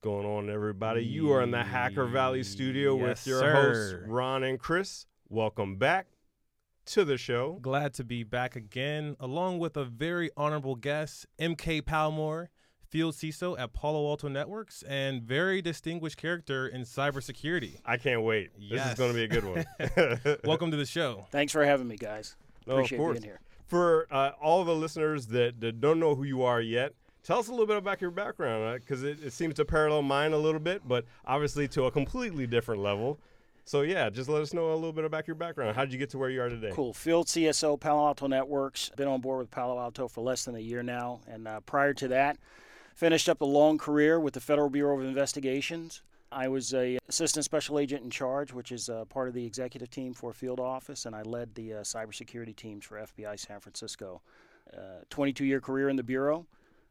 going on, everybody? You are in the Hacker Valley studio Yes, with your sir. hosts, Ron and Chris. Welcome back to the show. Glad to be back again, along with a very honorable guest, MK Palmore, Field CISO at Palo Alto Networks, and very distinguished character in cybersecurity. I can't wait. This is going to be a good one. Welcome to the show. Thanks for having me, guys. No, of Appreciate course. being here. For uh, all the listeners that, that don't know who you are yet, tell us a little bit about your background because it, it seems to parallel mine a little bit, but obviously to a completely different level. So, yeah, just let us know a little bit about your background. How did you get to where you are today? Cool. Field CSO, Palo Alto Networks. Been on board with Palo Alto for less than a year now. And uh, prior to that, finished up a long career with the Federal Bureau of Investigations. I was a assistant special agent in charge, which is uh, part of the executive team for field office, and I led the uh, cybersecurity teams for FBI San Francisco. Uh, 22 year career in the bureau.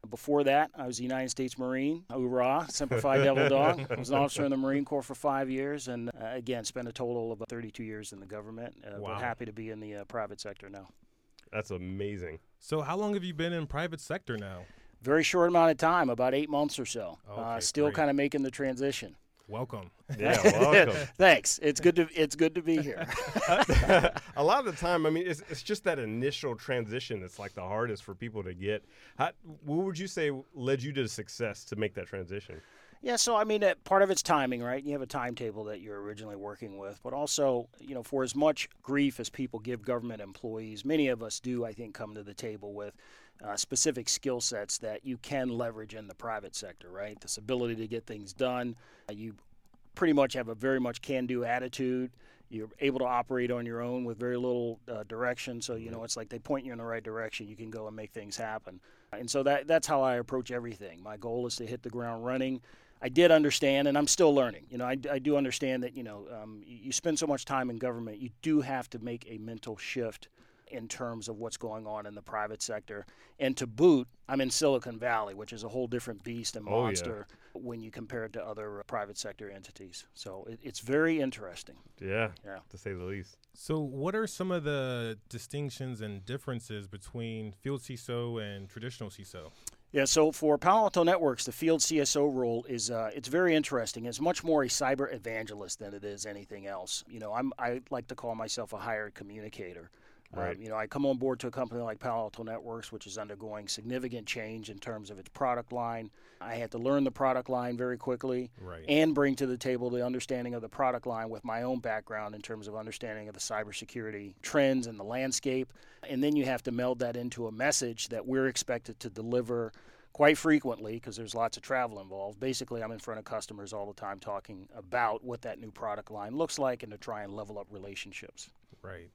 Before that, I was a United States Marine. Hoorah, Semper Fi Devil Dog. I was an officer in the Marine Corps for five years, and uh, again, spent a total of 32 years in the government. Uh, Wow. But happy to be in the uh, private sector now. That's amazing. So, how long have you been in private sector now? Very short amount of time, about eight months or so. uh, Okay, still kind of making the transition. Welcome. Yeah, welcome. Thanks. It's good to it's good to be here. a lot of the time, I mean, it's, it's just that initial transition that's like the hardest for people to get. How, what would you say led you to success to make that transition? Yeah, so I mean, uh, part of it's timing, right? You have a timetable that you're originally working with, but also, you know, for as much grief as people give government employees, many of us do, I think, come to the table with uh, specific skill sets that you can leverage in the private sector, right? This ability to get things done. Uh, you pretty much have a very much can-do attitude. You're able to operate on your own with very little uh, direction. So you know, it's like they point you in the right direction. You can go and make things happen. And so that that's how I approach everything. My goal is to hit the ground running. I did understand, and I'm still learning. You know, I, I do understand that you know um, you, you spend so much time in government, you do have to make a mental shift in terms of what's going on in the private sector. And to boot, I'm in Silicon Valley, which is a whole different beast and Oh, yeah. monster when you compare it to other uh, private sector entities. So it, it's very interesting. Yeah, Yeah. to say the least. So, what are some of the distinctions and differences between field CISO and traditional CISO? Yeah, so for Palo Alto Networks, the field CSO role is uh, it's very interesting. It's much more a cyber evangelist than it is anything else. You know, I'm I like to call myself a hired communicator. Right. Um, you know, I come on board to a company like Palo Alto Networks, which is undergoing significant change in terms of its product line. I had to learn the product line very quickly Right. and bring to the table the understanding of the product line with my own background in terms of understanding of the cybersecurity trends and the landscape. And then you have to meld that into a message that we're expected to deliver quite frequently because there's lots of travel involved. Basically, I'm in front of customers all the time talking about what that new product line looks like and to try and level up relationships. Right.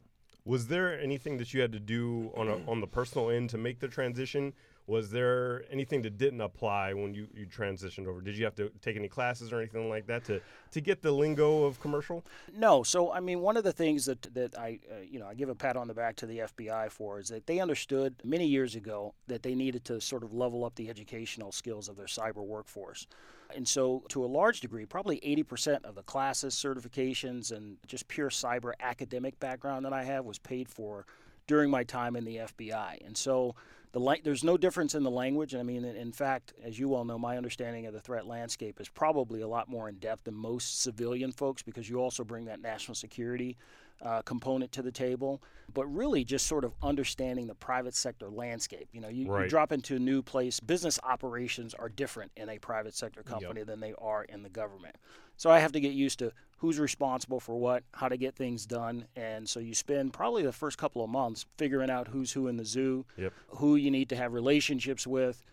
Was there anything that you had to do on a, on the personal end to make the transition? Was there anything that didn't apply when you, you transitioned over? Did you have to take any classes or anything like that to, to get the lingo of commercial? No, so I mean, one of the things that that I, uh, you know, I give a pat on the back to the FBI for is that they understood many years ago that they needed to sort of level up the educational skills of their cyber workforce. And so, to a large degree, probably 80% of the classes, certifications, and just pure cyber academic background that I have was paid for during my time in the FBI. And so, the la- there's no difference in the language. And I mean, in, in fact, as you all know, my understanding of the threat landscape is probably a lot more in depth than most civilian folks because you also bring that national security uh, component to the table. But really, just sort of understanding the private sector landscape. You know, you, you drop into a new place. Business operations are different in a private sector company than they are in the government. So I have to get used to who's responsible for what, how to get things done, and so you spend probably the first couple of months figuring out who's who in the zoo, Yep. who you need to have relationships with,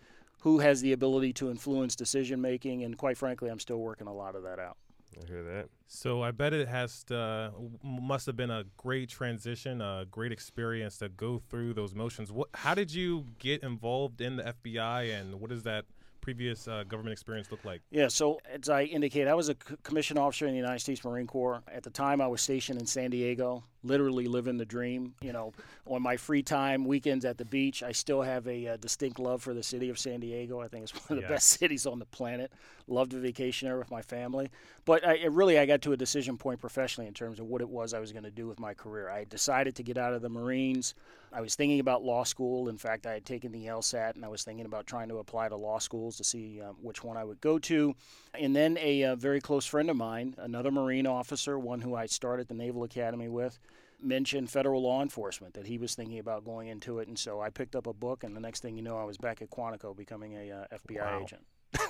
who has the ability to influence decision making, and quite frankly, I'm still working a lot of that out. I hear that. So I bet it has to, uh, must have been a great transition, a great experience to go through those motions. What? How did you get involved in the FBI, and what does that previous uh, government experience look like? Yeah, so as I indicated, I was a commissioned officer in the United States Marine Corps. At the time, I was stationed in San Diego. Literally living the dream. You know, on my free time, weekends at the beach, I still have a, uh distinct love for the city of San Diego. I think it's one of the Yeah. best cities on the planet. Love to vacation there with my family. But I, it really, I got to a decision point professionally in terms of what it was I was going to do with my career. I decided to get out of the Marines. I was thinking about law school. In fact, I had taken the LSAT and I was thinking about trying to apply to law schools to see um, which one I would go to. And then a, uh very close friend of mine, another Marine officer, one who I started the Naval Academy with, mentioned federal law enforcement that he was thinking about going into it. And so I picked up a book, and the next thing you know, I was back at Quantico becoming a uh, FBI Wow. agent.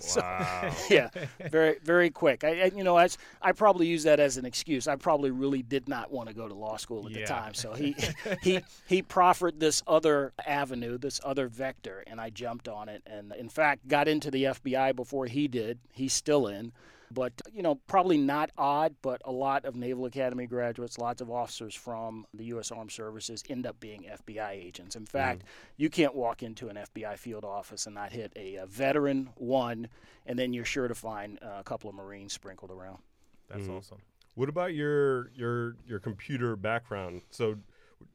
So- Wow. yeah, very very quick. I, I you know I, I probably use that as an excuse. I probably really did not want to go to law school at Yeah. the time. So he he he proffered this other avenue, this other vector, and I jumped on it. And in fact, got into the FBI before he did. He's still in. But you know, probably not odd, but a lot of Naval Academy graduates, lots of officers from the U.S. Armed Services end up being FBI agents. In fact, you can't walk into an FBI field office and not hit a, uh veteran one, and then you're sure to find uh, a couple of Marines sprinkled around. That's Mhm. awesome. What about your your your computer background? So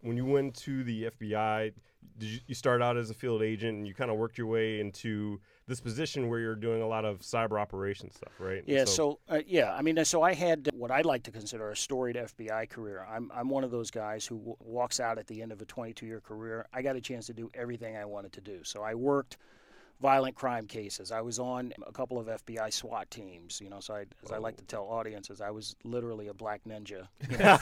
when you went to the FBI, did you, you start out as a field agent and you kind of worked your way into this position where you're doing a lot of cyber operations stuff, right? Yeah, so, uh, yeah, I mean, so I had what I'd like to consider a storied FBI career. I'm I'm one of those guys who w- walks out at the end of a 22 year career. I got a chance to do everything I wanted to do. So I worked violent crime cases. I was on a couple of FBI SWAT teams. You know, so I, as I like to tell audiences, I was literally a black ninja. you know,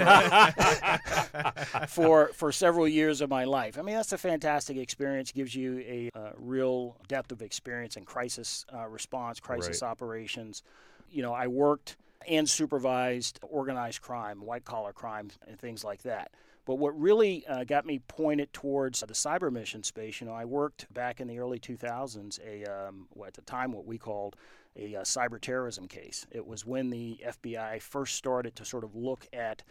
for for several years of my life. I mean, that's a fantastic experience. Gives you a uh, real depth of experience in crisis uh, response, crisis operations. You know, I worked and supervised organized crime, white collar crime, and things like that. But what really uh, got me pointed towards the cyber mission space, you know, I worked back in the early 2000s, a um, well, at the time what we called a uh, cyber terrorism case. It was when the FBI first started to sort of look at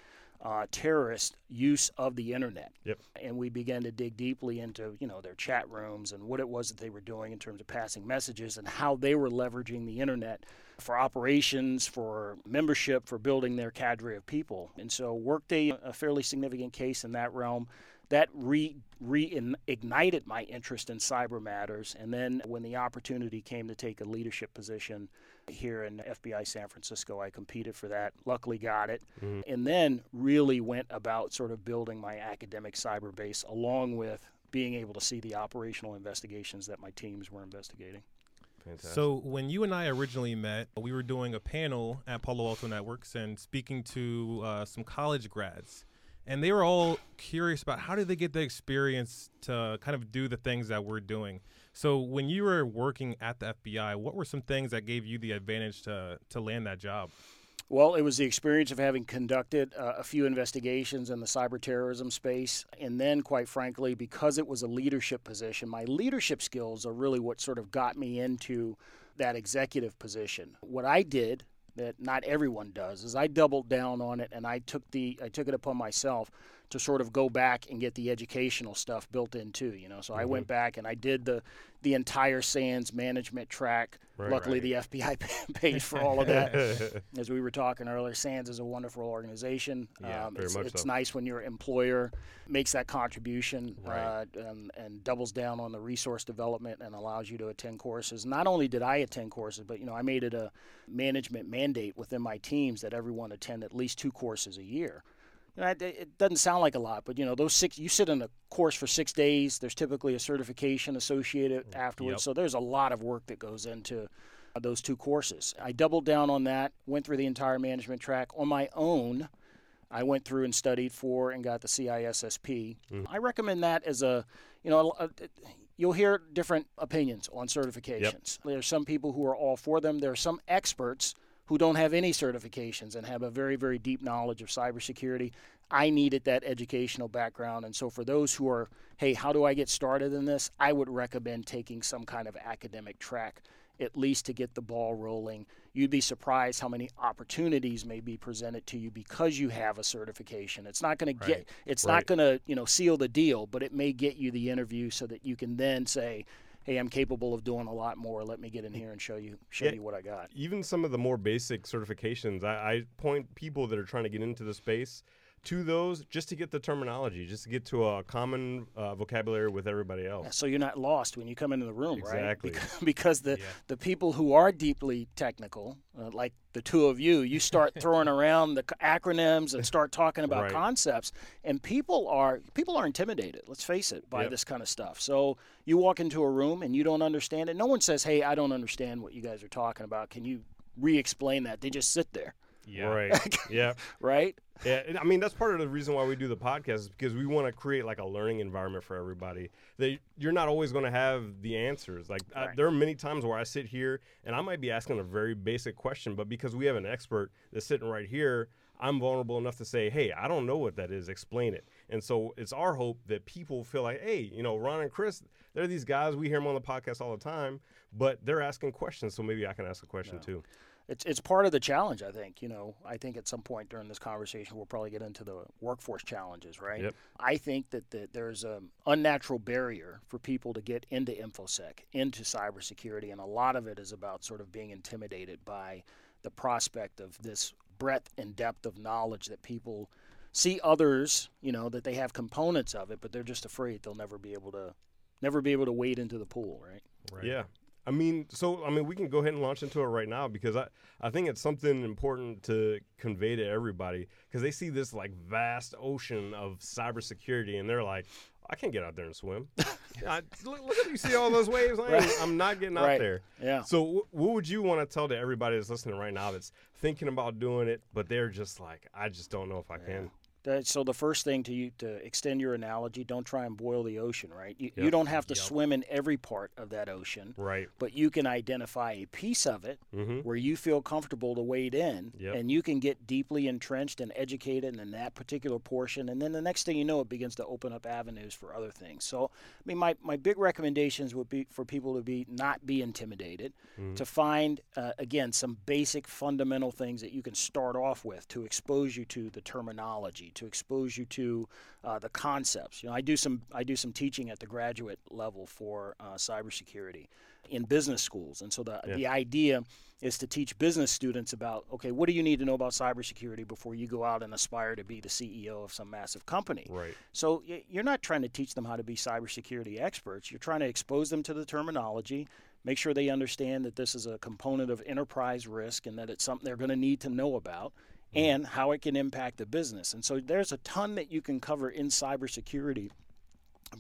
uh, terrorist use of the internet. Yep. And we began to dig deeply into, you know, their chat rooms and what it was that they were doing in terms of passing messages and how they were leveraging the internet for operations, for membership, for building their cadre of people. And so worked a, fairly significant case in that realm. That re, reignited my interest in cyber matters. And then when the opportunity came to take a leadership position here in FBI San Francisco, I competed for that. Luckily, got it. Mhm. And then really went about sort of building my academic cyber base along with being able to see the operational investigations that my teams were investigating. Fantastic. So when you and I originally met, we were doing a panel at Palo Alto Networks and speaking to uh, some college grads, and they were all curious about how did they get the experience to kind of do the things that we're doing. So when you were working at the FBI, what were some things that gave you the advantage to to land that job? Well, it was the experience of having conducted uh, a few investigations in the cyber terrorism space. And then, quite frankly, because it was a leadership position, my leadership skills are really what sort of got me into that executive position. What I did that not everyone does is I doubled down on it and I took the I took it upon myself to sort of go back and get the educational stuff built in too, you know. So I went back and I did the the entire SANS management track. Right, Luckily right. the FBI paid for all of that as we were talking earlier, SANS is a wonderful organization. Yeah, um, very it's, much it's so. nice when your employer makes that contribution Right. uh, and, and doubles down on the resource development and allows you to attend courses. Not only did I attend courses, but you know I made it a management mandate within my teams that everyone attend at least two courses a year. You know, it, doesn't sound like a lot, but you know those six. You sit in a course for six days. There's typically a certification associated afterwards, Yep. so there's a lot of work that goes into uh, those two courses. I doubled down on that, went through the entire management track on my own. I went through and studied for and got the CISSP. I recommend that as a, you know, a, you'll hear different opinions on certifications. There's some people who are all for them. There are some experts who don't have any certifications and have a very, very deep knowledge of cybersecurity. I needed that educational background. And so, for those who are, hey, how do I get started in this? I would recommend taking some kind of academic track, at least to get the ball rolling. You'd be surprised how many opportunities may be presented to you because you have a certification. It's not going to get, it's Right. not going to, you know, seal the deal, but it may get you the interview so that you can then say, hey, I'm capable of doing a lot more. Let me get in here and show you, show Yeah. you what I got. even some of the more basic certifications, I, I point people that are trying to get into the space to those just to get the terminology, just to get to a common uh, vocabulary with everybody else. So you're not lost when you come into the room, Exactly. right? Because, because the Yeah. the people who are deeply technical, uh, like the two of you, you start throwing around the acronyms and start talking about Right. concepts, and people are people are intimidated. Let's face it, by Yep. this kind of stuff. So you walk into a room and you don't understand it. No one says, "Hey, I don't understand what you guys are talking about. Can you re-explain that?" They just sit there, Yeah. Right. yeah. right? Yeah, and I mean that's part of the reason why we do the podcast is because we want to create like a learning environment for everybody. That you're not always going to have the answers. Like I, there are many times where I sit here and I might be asking a very basic question, but because we have an expert that's sitting right here, I'm vulnerable enough to say, "Hey, I don't know what that is. Explain it." And so it's our hope that people feel like, "Hey, you know, Ron and Chris, they're these guys we hear them on the podcast all the time, but they're asking questions, so maybe I can ask a question too." It's it's part of the challenge. I think you know. I think at some point during this conversation, we'll probably get into the workforce challenges, right? Yep. I think that the, there's an unnatural barrier for people to get into infosec, into cybersecurity, and a lot of it is about sort of being intimidated by the prospect of this breadth and depth of knowledge that people see others, you know, that they have components of it, but they're just afraid they'll never be able to, never be able to wade into the pool, right? Right. Yeah. I mean, so I mean, we can go ahead and launch into it right now because I, I think it's something important to convey to everybody because they see this like vast ocean of cybersecurity and they're like, I can't get out there and swim. I, look, look at you see all those waves. I ain't, I'm not getting out Right. there. Yeah. So, wh- what would you want to tell to everybody that's listening right now that's thinking about doing it, but they're just like, I just don't know if I can. That, so the first thing to you to extend your analogy, don't try and boil the ocean, right? You, you don't have to Yep. swim in every part of that ocean, Right. but you can identify a piece of it Mm-hmm. where you feel comfortable to wade in, Yep. and you can get deeply entrenched and educated in that particular portion, and then the next thing you know, it begins to open up avenues for other things. So, I mean, my, my big recommendations would be for people to be not be intimidated, Mm-hmm. to find uh, again some basic fundamental things that you can start off with to expose you to the terminology, to expose you to uh, the concepts. You know, I do some I do some teaching at the graduate level for uh, cybersecurity in business schools, and so the Yeah. the idea is to teach business students about okay, what do you need to know about cybersecurity before you go out and aspire to be the CEO of some massive company. Right. So you're not trying to teach them how to be cybersecurity experts. You're trying to expose them to the terminology, make sure they understand that this is a component of enterprise risk and that it's something they're going to need to know about and how it can impact the business. And so there's a ton that you can cover in cybersecurity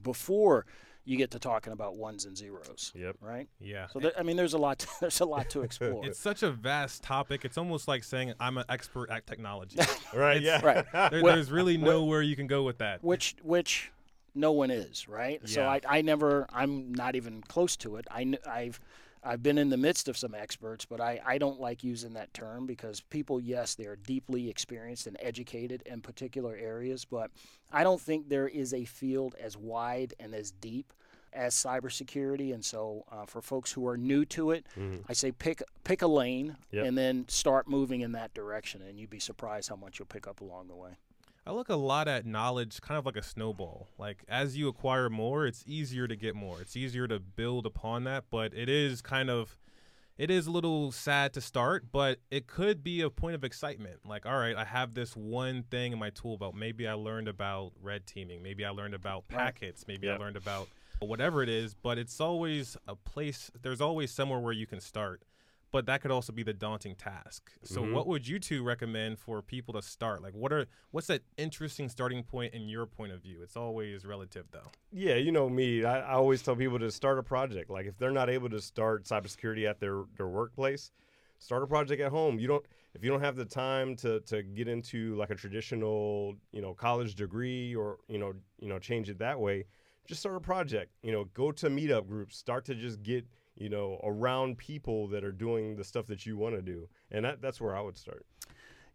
before you get to talking about ones and zeros, Yep. right? Yeah. So there, I mean, there's a lot. there's a lot to explore. It's such a vast topic. It's almost like saying I'm an expert at technology. Right. Yeah. Right. There, Well- there's really nowhere you can go with that. which which no one is right Yeah. so I, I never i'm not even close to it I, i've i've been in the midst of some experts but I, I don't like using that term because people yes they're deeply experienced and educated in particular areas but i don't think there is a field as wide and as deep as cybersecurity and so uh, for folks who are new to it Mhm. i say pick pick a lane Yep. and then start moving in that direction and you'd be surprised how much you'll pick up along the way I look a lot at knowledge kind of like a snowball. Like as you acquire more, it's easier to get more. It's easier to build upon that, but it is kind of it is a little sad to start, but it could be a point of excitement. Like, all right, I have this one thing in my tool belt. Maybe I learned about red teaming. Maybe I learned about packets. Maybe. I learned about whatever it is, but it's always a place there's always somewhere where you can start. But that could also be the daunting task. So Mhm. what would you two recommend for people to start? Like what are what's that interesting starting point in your point of view? It's always relative though. Yeah, you know me. I, I always tell people to start a project. Like if they're not able to start cybersecurity at their, their workplace, start a project at home. You don't if you don't have the time to, to get into like a traditional, you know, college degree or, you know, you know, change it that way, just start a project. You know, go to meetup groups, start to just get, you know, around people that are doing the stuff that you want to do. And that, that's where I would start.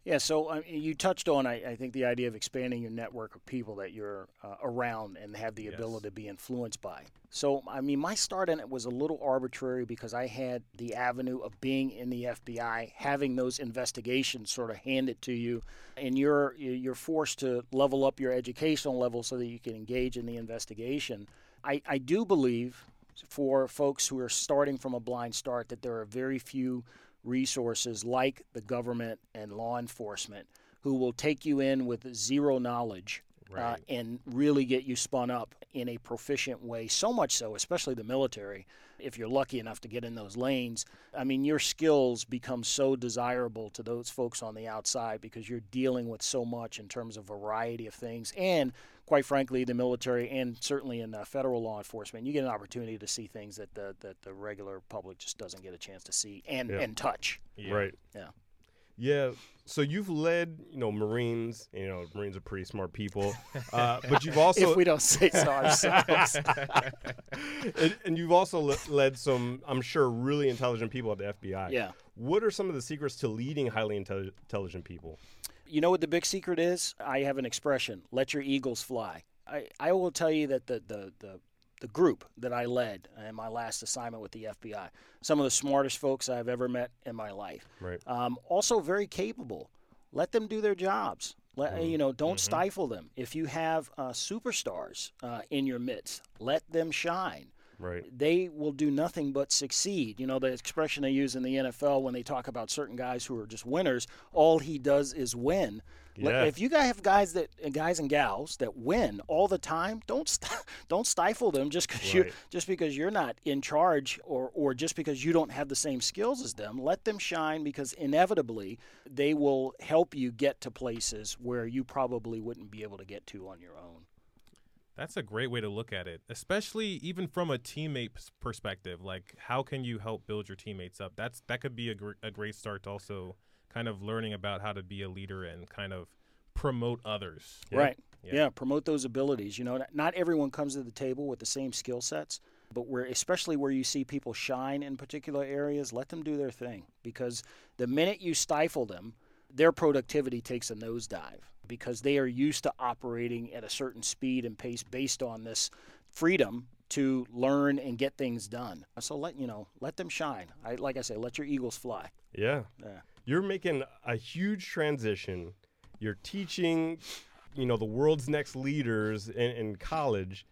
Yeah, so uh, you touched on, I, I think, the idea of expanding your network of people that you're uh, around and have the Yes. ability to be influenced by. So, I mean, my start in it was a little arbitrary because I had the avenue of being in the FBI, having those investigations sort of handed to you, and you're you're forced to level up your educational level so that you can engage in the investigation. I, I do believe for folks who are starting from a blind start that there are very few resources like the government and law enforcement who will take you in with zero knowledge uh, and really get you spun up in a proficient way. So much so, especially the military, if you're lucky enough to get in those lanes. I mean, your skills become so desirable to those folks on the outside because you're dealing with so much in terms of variety of things. And quite frankly, the military and certainly in uh, federal law enforcement, you get an opportunity to see things that the, that the regular public just doesn't get a chance to see and, Yeah. and touch. Yeah. Right. Yeah. Yeah. So you've led, you know, Marines. You know, Marines are pretty smart people, uh, but you've also if we don't say so ourselves. and, and you've also le- led some, I'm sure, really intelligent people at the FBI. yeah. What are some of the secrets to leading highly intelli- intelligent people? You know what the big secret is? I have an expression: "Let your eagles fly." I, I will tell you that the, the the the group that I led in my last assignment with the FBI, some of the smartest folks I've ever met in my life. Right. Um, also very capable. Let them do their jobs. Let, You know, don't stifle them. If you have uh, superstars uh, in your midst, let them shine Right. they will do nothing but succeed. You know, the expression they use in the NFL when they talk about certain guys who are just winners, all he does is win. Yeah. If you guys have guys that uh, guys and gals that win all the time, don't st- don't stifle them just because you just because you're not in charge or or just because you don't have the same skills as them. Let them shine because inevitably they will help you get to places where you probably wouldn't be able to get to on your own. That's a great way to look at it, especially even from a teammate perspective. Like, how can you help build your teammates up? That's that could be a, gr- a great start to also kind of learning about how to be a leader and kind of promote others. Yeah. Right. Yeah. Yeah. promote those abilities. You know, not- not everyone comes to the table with the same skill sets, but where especially where you see people shine in particular areas, let them do their thing because the minute you stifle them, their productivity takes a nosedive because they are used to operating at a certain speed and pace based on this freedom to learn and get things done. So let you know, let them shine. I like I say, let your eagles fly. Yeah. Yeah. You're making a huge transition. You're teaching, you know, the world's next leaders in, in college,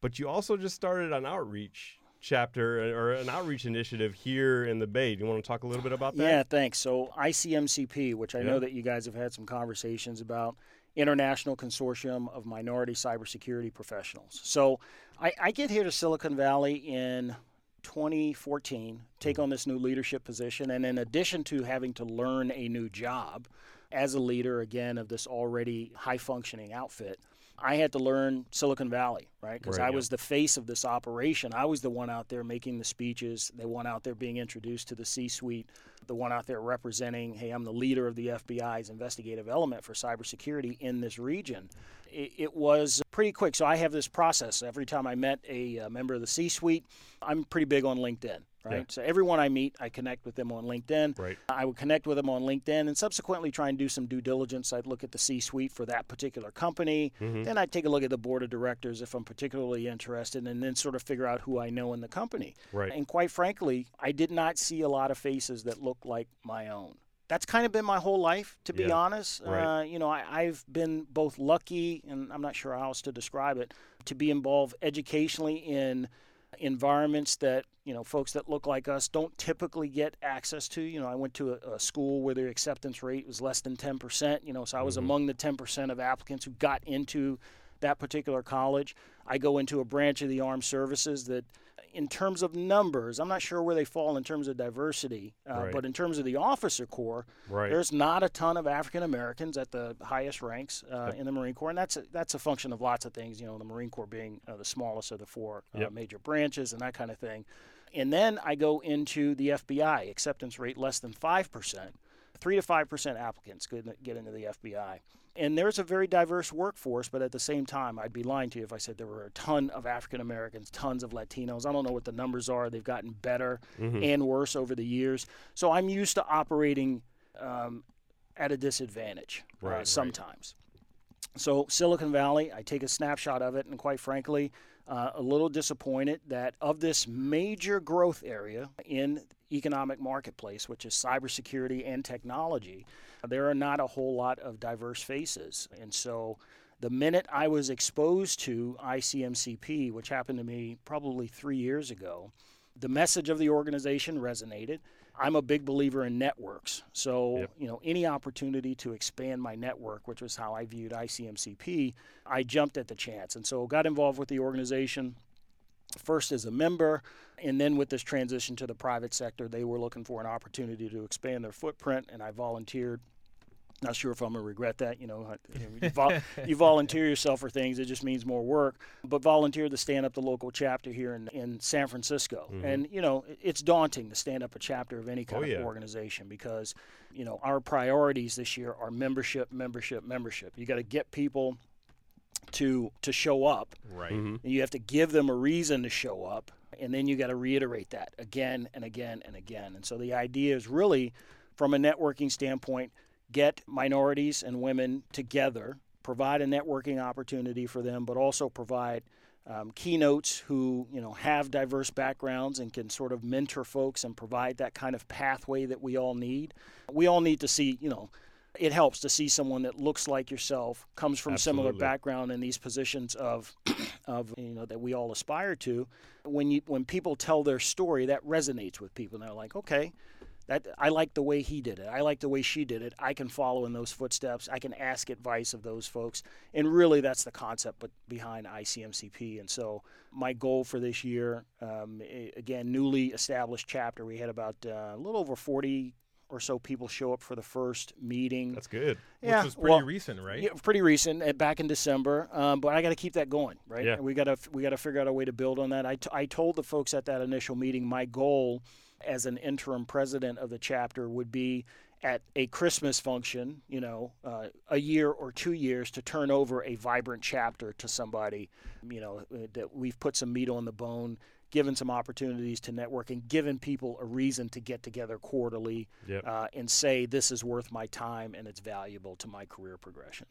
but you also just started an outreach chapter or an outreach initiative here in the Bay. Do you want to talk a little bit about that? Yeah, thanks. So ICMCP, which I Yeah. know that you guys have had some conversations about, International Consortium of Minority Cybersecurity Professionals. So I, I get here to Silicon Valley in 2014, take mm-hmm. on this new leadership position, and in addition to having to learn a new job as a leader again of this already high functioning outfit. I had to learn Silicon Valley, right? Because Right, I yeah. was the face of this operation. I was the one out there making the speeches, the one out there being introduced to the C suite, the one out there representing, hey, I'm the leader of the FBI's investigative element for cybersecurity in this region. It, it was pretty quick. So I have this process. Every time I met a, uh member of the C suite, I'm pretty big on LinkedIn, right? Yeah. So everyone I meet, I connect with them on LinkedIn. Right. I would connect with them on LinkedIn and subsequently try and do some due diligence. I'd look at the C suite for that particular company. Mm-hmm. Then I'd take a look at the board of directors if I'm particularly interested, and then sort of figure out who I know in the company. Right. And quite frankly, I did not see a lot of faces that looked like my own. That's kind of been my whole life, to be Yeah. honest. Right. Uh, you know, I, I've been both lucky, and I'm not sure how else to describe it, to be involved educationally in environments that you know folks that look like us don't typically get access to. You know i went to a, a school where the acceptance rate was less than 10% you know so i was mm-hmm. among the 10% of applicants who got into that particular college. I go into a branch of the armed services that in terms of numbers i'm not sure where they fall in terms of diversity uh, Right. but in terms of the officer corps Right. there's not a ton of African Americans at the highest ranks uh, in the Marine Corps, and that's a, that's a function of lots of things. You know, the Marine Corps being uh, the smallest of the four uh, Yep. major branches and that kind of thing. And then I go into the FBI, acceptance rate less than five percent, three to five percent applicants get get into the FBI. And there's a very diverse workforce, but at the same time, I'd be lying to you if I said there were a ton of African Americans, tons of Latinos. I don't know what the numbers are. They've gotten better and worse over the years. So I'm used to operating um, at a disadvantage uh, Right, right. sometimes. So Silicon Valley, I take a snapshot of it, and quite frankly, uh, a little disappointed that of this major growth area in economic marketplace, which is cybersecurity and technology, there are not a whole lot of diverse faces, and so. The minute I was exposed to ICMCP, which happened to me probably three years ago, the message of the organization resonated. I'm a big believer in networks. So, Yep. you know, any opportunity to expand my network, which was how I viewed ICMCP, I jumped at the chance. And so got involved with the organization first as a member, and then with this transition to the private sector, they were looking for an opportunity to expand their footprint, and I volunteered. Not sure if I'm gonna regret that. You know, you, vol- you volunteer yourself for things; it just means more work. But volunteered to stand up the local chapter here in, in San Francisco, and you know, it's daunting to stand up a chapter of any kind Oh, yeah. of organization because you know our priorities this year are membership, membership, membership. You got to get people to to show up Right. Mhm. and you have to give them a reason to show up and then you got to reiterate that again and again and again and so the idea is really from a networking standpoint get minorities and women together provide a networking opportunity for them but also provide um, keynotes who you know have diverse backgrounds and can sort of mentor folks and provide that kind of pathway that we all need we all need to see you know it helps to see someone that looks like yourself, comes from similar background in these positions of, of you know that we all aspire to. When you when people tell their story, that resonates with people. And they're like, okay, that I like the way he did it. I like the way she did it. I can follow in those footsteps. I can ask advice of those folks. And really, that's the concept behind ICMCP. And so, my goal for this year, um, again, newly established chapter, we had about uh, a little over 40 or so people show up for the first meeting. That's good. Which yeah, was pretty well, recent, right? yeah, pretty recent, uh, back in December. Um, but I got to keep that going, right? Yeah. We got to we got to figure out a way to build on that. I, t- I told the folks at that initial meeting my goal as an interim president of the chapter would be at a Christmas function, you know, uh, a year or two years to turn over a vibrant chapter to somebody, you know, uh, that we've put some meat on the bone, given some opportunities to network, and given people a reason to get together quarterly Yep. uh, and say this is worth my time and it's valuable to my career progression.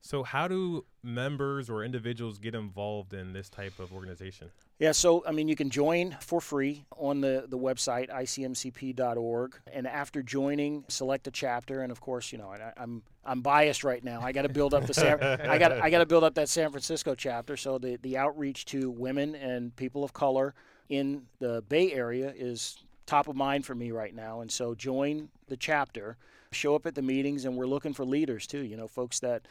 So, how do members or individuals get involved in this type of organization? Yeah, so I mean, you can join for free on the, the website icmcp.org, and after joining, select a chapter. And of course, you know, I, I'm I'm biased right now. I got to build up the San, I got I got to build up that San Francisco chapter. So the the outreach to women and people of color in the Bay Area is top of mind for me right now. And so join the chapter, show up at the meetings, and we're looking for leaders too. You know, folks that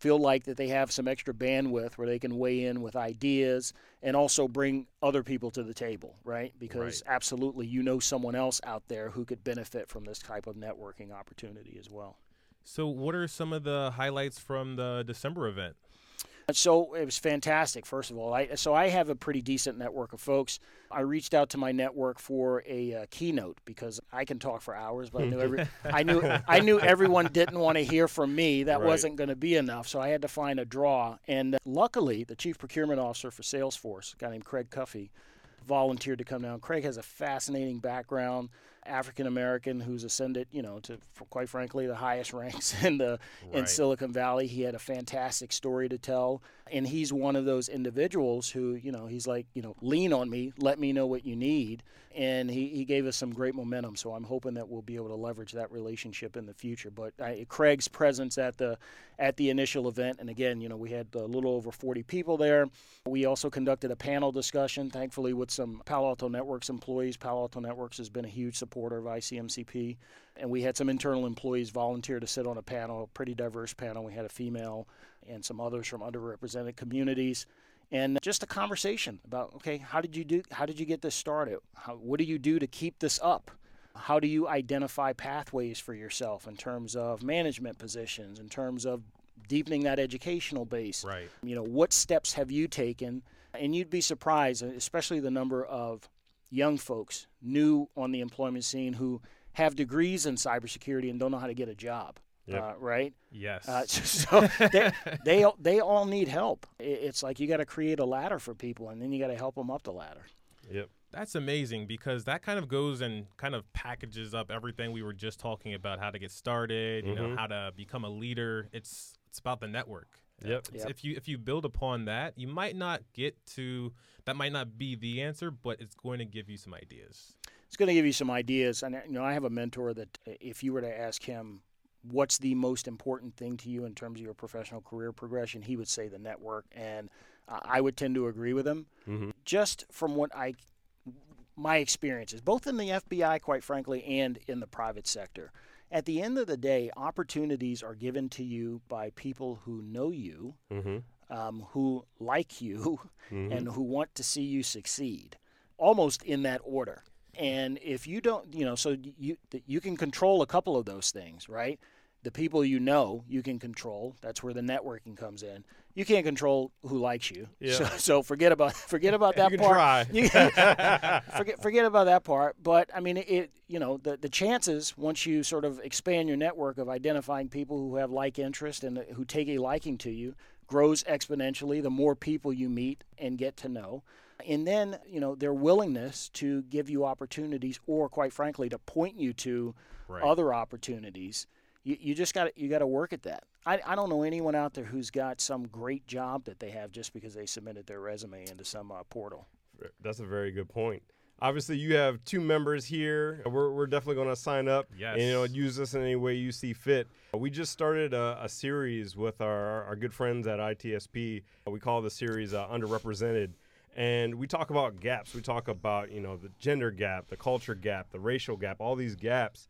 feel like that they have some extra bandwidth where they can weigh in with ideas and also bring other people to the table, right? Because absolutely you know someone else out there who could benefit from this type of networking opportunity as well. So, what are some of the highlights from the December event? So it was fantastic. First of all, I, so I have a pretty decent network of folks. I reached out to my network for a uh, keynote because I can talk for hours, but I knew every I knew I knew everyone didn't want to hear from me. That Right. wasn't going to be enough, so I had to find a draw. And uh, luckily, the chief procurement officer for Salesforce, a guy named Craig Cuffie, volunteered to come down. Craig has a fascinating background. African American who's ascended, you know, to quite frankly the highest ranks in the in Silicon Valley. He had a fantastic story to tell, and he's one of those individuals who, you know, he's like, you know, lean on me, let me know what you need, and he, he gave us some great momentum. So I'm hoping that we'll be able to leverage that relationship in the future. But I, Craig's presence at the at the initial event, and again, you know, we had a little over 40 people there. We also conducted a panel discussion, thankfully, with some Palo Alto Networks employees. Palo Alto Networks has been a huge supporter of ICMCP, and we had some internal employees volunteer to sit on a panel, a pretty diverse panel. We had a female and some others from underrepresented communities. And just a conversation about okay, how did you do? How did you get this started? How, what do you do to keep this up? How do you identify pathways for yourself in terms of management positions, in terms of deepening that educational base? Right. You know, what steps have you taken? And you'd be surprised, especially the number of young folks new on the employment scene who have degrees in cybersecurity and don't know how to get a job. Yep. Uh, right? Yes. Uh, so they, they all- they all need help. It's like you got to create a ladder for people, and then you got to help them up the ladder. Yep. That's amazing because that kind of goes and kind of packages up everything we were just talking about how to get started, you know, Mhm. how to become a leader. It's it's about the network. Yep. Yep. If you if you build upon that, you might not get to that might not be the answer, but it's going to give you some ideas. It's going to give you some ideas. And you know, I have a mentor that if you were to ask him what's the most important thing to you in terms of your professional career progression, he would say the network, and I would tend to agree with him. Mhm. Just from what I my experiences, both in the FBI, quite frankly, and in the private sector. At the end of the day, opportunities are given to you by people who know you, Mm-hmm. um, who like you, Mhm. and who want to see you succeed, almost in that order. And if you don't, you know, so you you can control a couple of those things, right? The people you know you can control. That's where the networking comes in. You can't control who likes you. Yeah. So, so forget about forget about that you can part. try. You can- forget forget about that part. But I mean, it you know the the chances once you sort of expand your network of identifying people who have like interest and who take a liking to you grows exponentially. The more people you meet and get to know. And then, you know, their willingness to give you opportunities or quite frankly to point you to Right. other opportunities. You, you just got you got to work at that. I, I don't know anyone out there who's got some great job that they have just because they submitted their resume into some uh, portal. That's a very good point. Obviously, you have two members here. We're, we're definitely going to sign up Yes. and you know use this in any way you see fit. We just started a, a series with our, our good friends at ITSP. We call the series uh, Underrepresented, and we talk about gaps. We talk about you know the gender gap, the culture gap, the racial gap, all these gaps.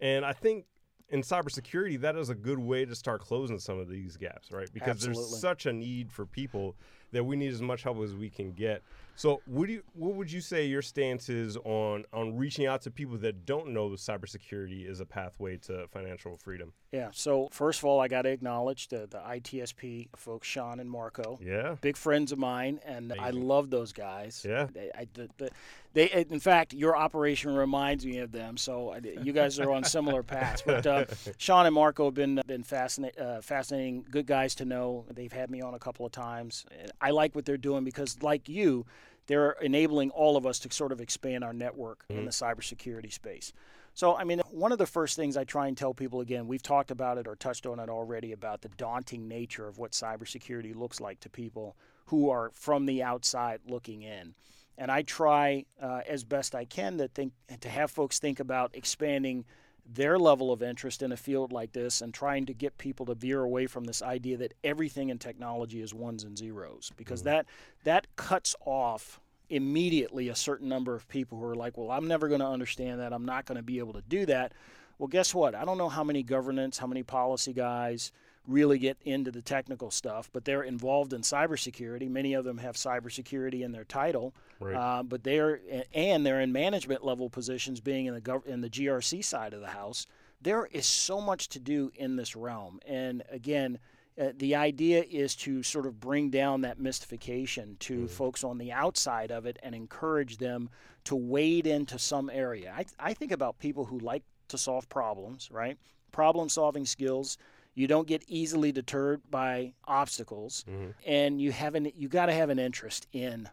And I think in cybersecurity, that is a good way to start closing some of these gaps, right? Because there's such a need for people that we need as much help as we can get. So, would you, what would you say your stance is on on reaching out to people that don't know that cybersecurity is a pathway to financial freedom? Yeah. So first of all, I got to acknowledge the the ITSP folks, Sean and Marco. Yeah, Big friends of mine, and I love those guys. Yeah. They, I, the, the, they, in fact, your operation reminds me of them. So you guys are on similar paths. But uh, Sean and Marco have been been fascinating, uh, fascinating, good guys to know. They've had me on a couple of times. I like what they're doing because, like you, they're enabling all of us to sort of expand our network in the cybersecurity space. So, I mean, one of the first things I try and tell people again, we've talked about it or touched on it already about the daunting nature of what cybersecurity looks like to people who are from the outside looking in. And I try uh, as best I can to think to have folks think about expanding their level of interest in a field like this and trying to get people to veer away from this idea that everything in technology is ones and zeros because mm-hmm. that that cuts off immediately a certain number of people who are like, well, I'm never going to understand that. I'm not going to be able to do that. Well, guess what? I don't know how many governance, how many policy guys really get into the technical stuff, but they're involved in cybersecurity. Many of them have cybersecurity in their title, Right. uh, but they're and they're in management level positions, being in the gov- in the GRC side of the house. There is so much to do in this realm, and again, uh, the idea is to sort of bring down that mystification to folks on the outside of it and encourage them to wade into some area. I, I think about people who like to solve problems, right? Problem solving skills. You don't get easily deterred by obstacles, Mhm. and you have an you got to have an interest in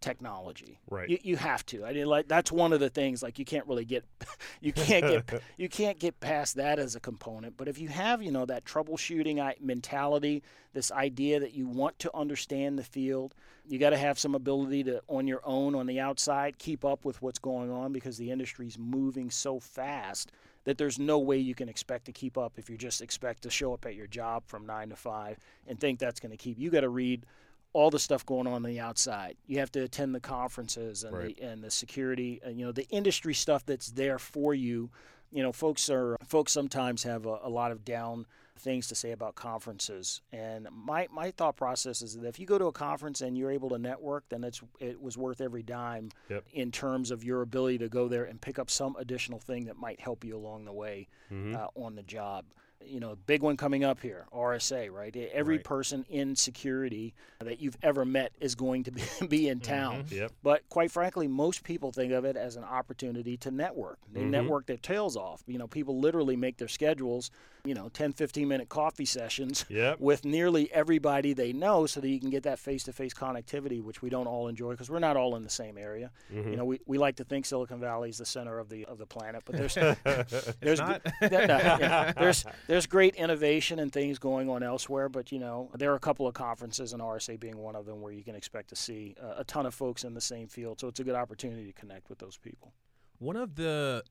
technology. Right. You, you have to. I mean, like that's one of the things. Like you can't really get, you can't get, you can't get past that as a component. But if you have, you know, that troubleshooting mentality, this idea that you want to understand the field, you got to have some ability to, on your own, on the outside, keep up with what's going on because the industry's moving so fast that there's no way you can expect to keep up if you just expect to show up at your job from nine to five and think that's going to keep. You got to read all the stuff going on on the outside. You have to attend the conferences and Right. the and the security and you know the industry stuff that's there for you. You know, folks are folks sometimes have a, a lot of down things to say about conferences. And my my thought process is that if you go to a conference and you're able to network, then it's it was worth every dime Yep. in terms of your ability to go there and pick up some additional thing that might help you along the way Mhm. uh, on the job. You know, big one coming up here, RSA, right? Every Right. person in security that you've ever met is going to be, be in town. Yep. But quite frankly, most people think of it as an opportunity to network. They Mhm. network their tails off. You know, people literally make their schedules, you know, 10, 15 minute coffee sessions Yep. with nearly everybody they know so that you can get that face to face connectivity, which we don't all enjoy because we're not all in the same area. Mhm. You know, we, we like to think Silicon Valley is the center of the of the planet, but there's there's not. no, yeah. there's there's great innovation and things going on elsewhere, but you know there are a couple of conferences, and RSA being one of them, where you can expect to see uh, a ton of folks in the same field. So it's a good opportunity to connect with those people. One of the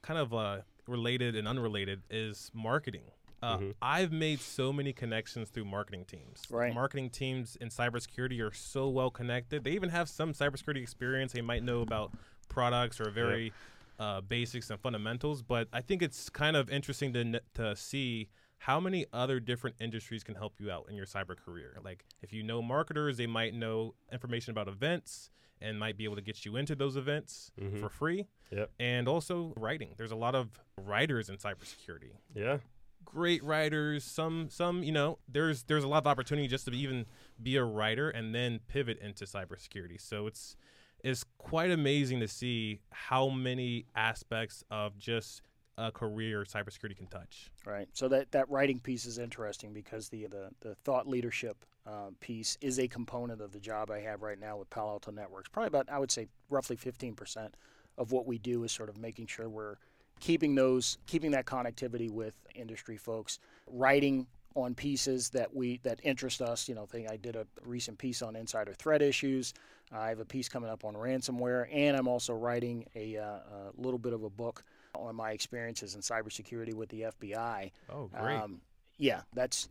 kind of uh, related and unrelated is marketing. Uh, Mhm. I've made so many connections through marketing teams. Right. Marketing teams in cybersecurity are so well connected. They even have some cybersecurity experience. They might know about products or very uh, basics and fundamentals. But I think it's kind of interesting to to see how many other different industries can help you out in your cyber career. Like if you know marketers, they might know information about events and might be able to get you into those events Mhm. for free. Yep. And also writing. There's a lot of writers in cybersecurity. Yeah. Great writers. Some some you know there's there's a lot of opportunity just to even be a writer and then pivot into cybersecurity. So it's it's quite amazing to see how many aspects of just a career cybersecurity can touch. Right. So that, that writing piece is interesting because the the, the thought leadership uh, piece is a component of the job I have right now with Palo Alto Networks. Probably about I would say roughly 15% of what we do is sort of making sure we're keeping those keeping that connectivity with industry folks, writing on pieces that we that interest us. You know, thing I did a recent piece on insider threat issues. I have a piece coming up on ransomware, and I'm also writing a, uh, a little bit of a book on my experiences in cybersecurity with the FBI. Oh, great. Um, yeah, that's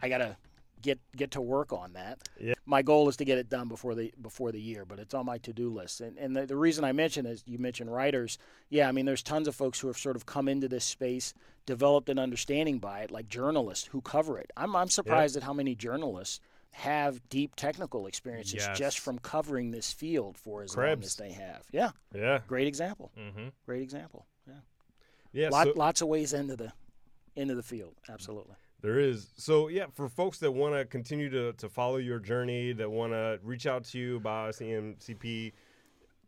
I gotta get get to work on that. Yeah. My goal is to get it done before the before the year, but it's on my to do list. And and the, the reason I mention is you mentioned writers. Yeah, I mean there's tons of folks who have sort of come into this space, developed an understanding by it, like journalists who cover it. I'm I'm surprised at how many journalists have deep technical experiences Yes. just from covering this field for as long as they have. Yeah, Yeah. great example. mm-hmm. Great example. Yeah. Yeah. Lot, so- lots of ways into the into the field. Absolutely. There is. So yeah, for folks that want to continue to to follow your journey, that want to reach out to you about ICMCP,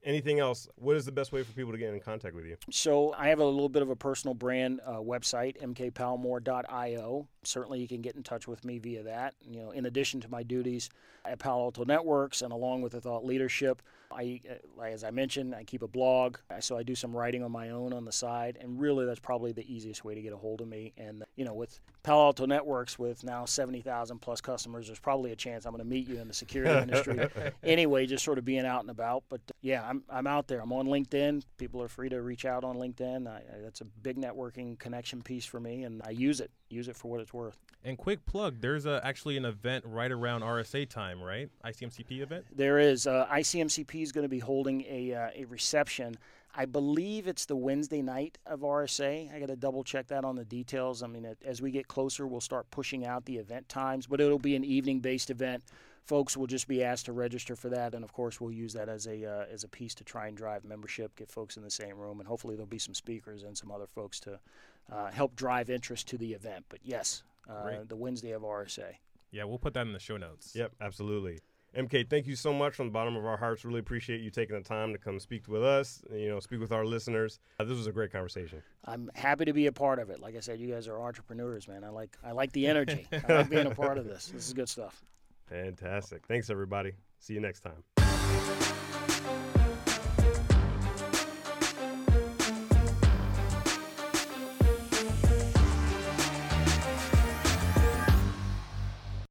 anything else, what is the best way for people to get in contact with you? So I have a little bit of a personal brand uh, website, mkpalmore.io. Certainly, you can get in touch with me via that. You know, in addition to my duties at Palo Alto Networks and along with the thought leadership, I, uh, as I mentioned, I keep a blog, Uh, so I do some writing on my own on the side, and really that's probably the easiest way to get a hold of me. And you know, with Palo Alto Networks, with now 70,000 plus customers, there's probably a chance I'm going to meet you in the security industry. anyway, just sort of being out and about. But uh, yeah, I'm, I'm out there. I'm on LinkedIn. People are free to reach out on LinkedIn. I, I, that's a big networking connection piece for me, and I use it. Use it for what it's worth. And quick plug, there's a, actually an event right around RSA time, right? ICMCP event. There is uh, ICMCP is going to be holding a uh, a reception. I believe it's the Wednesday night of RSA. I got to double check that on the details. I mean, it, as we get closer, we'll start pushing out the event times, but it'll be an evening based event. Folks will just be asked to register for that, and of course, we'll use that as a uh, as a piece to try and drive membership, get folks in the same room, and hopefully there'll be some speakers and some other folks to uh, help drive interest to the event. But yes, uh, the Wednesday of RSA. Yeah, we'll put that in the show notes. Yep, absolutely. MK, thank you so much from the bottom of our hearts. Really appreciate you taking the time to come speak with us. You know, speak with our listeners. Uh, this was a great conversation. I'm happy to be a part of it. Like I said, you guys are entrepreneurs, man. I like I like the energy. I like being a part of this. This is good stuff. Fantastic. Thanks, everybody. See you next time.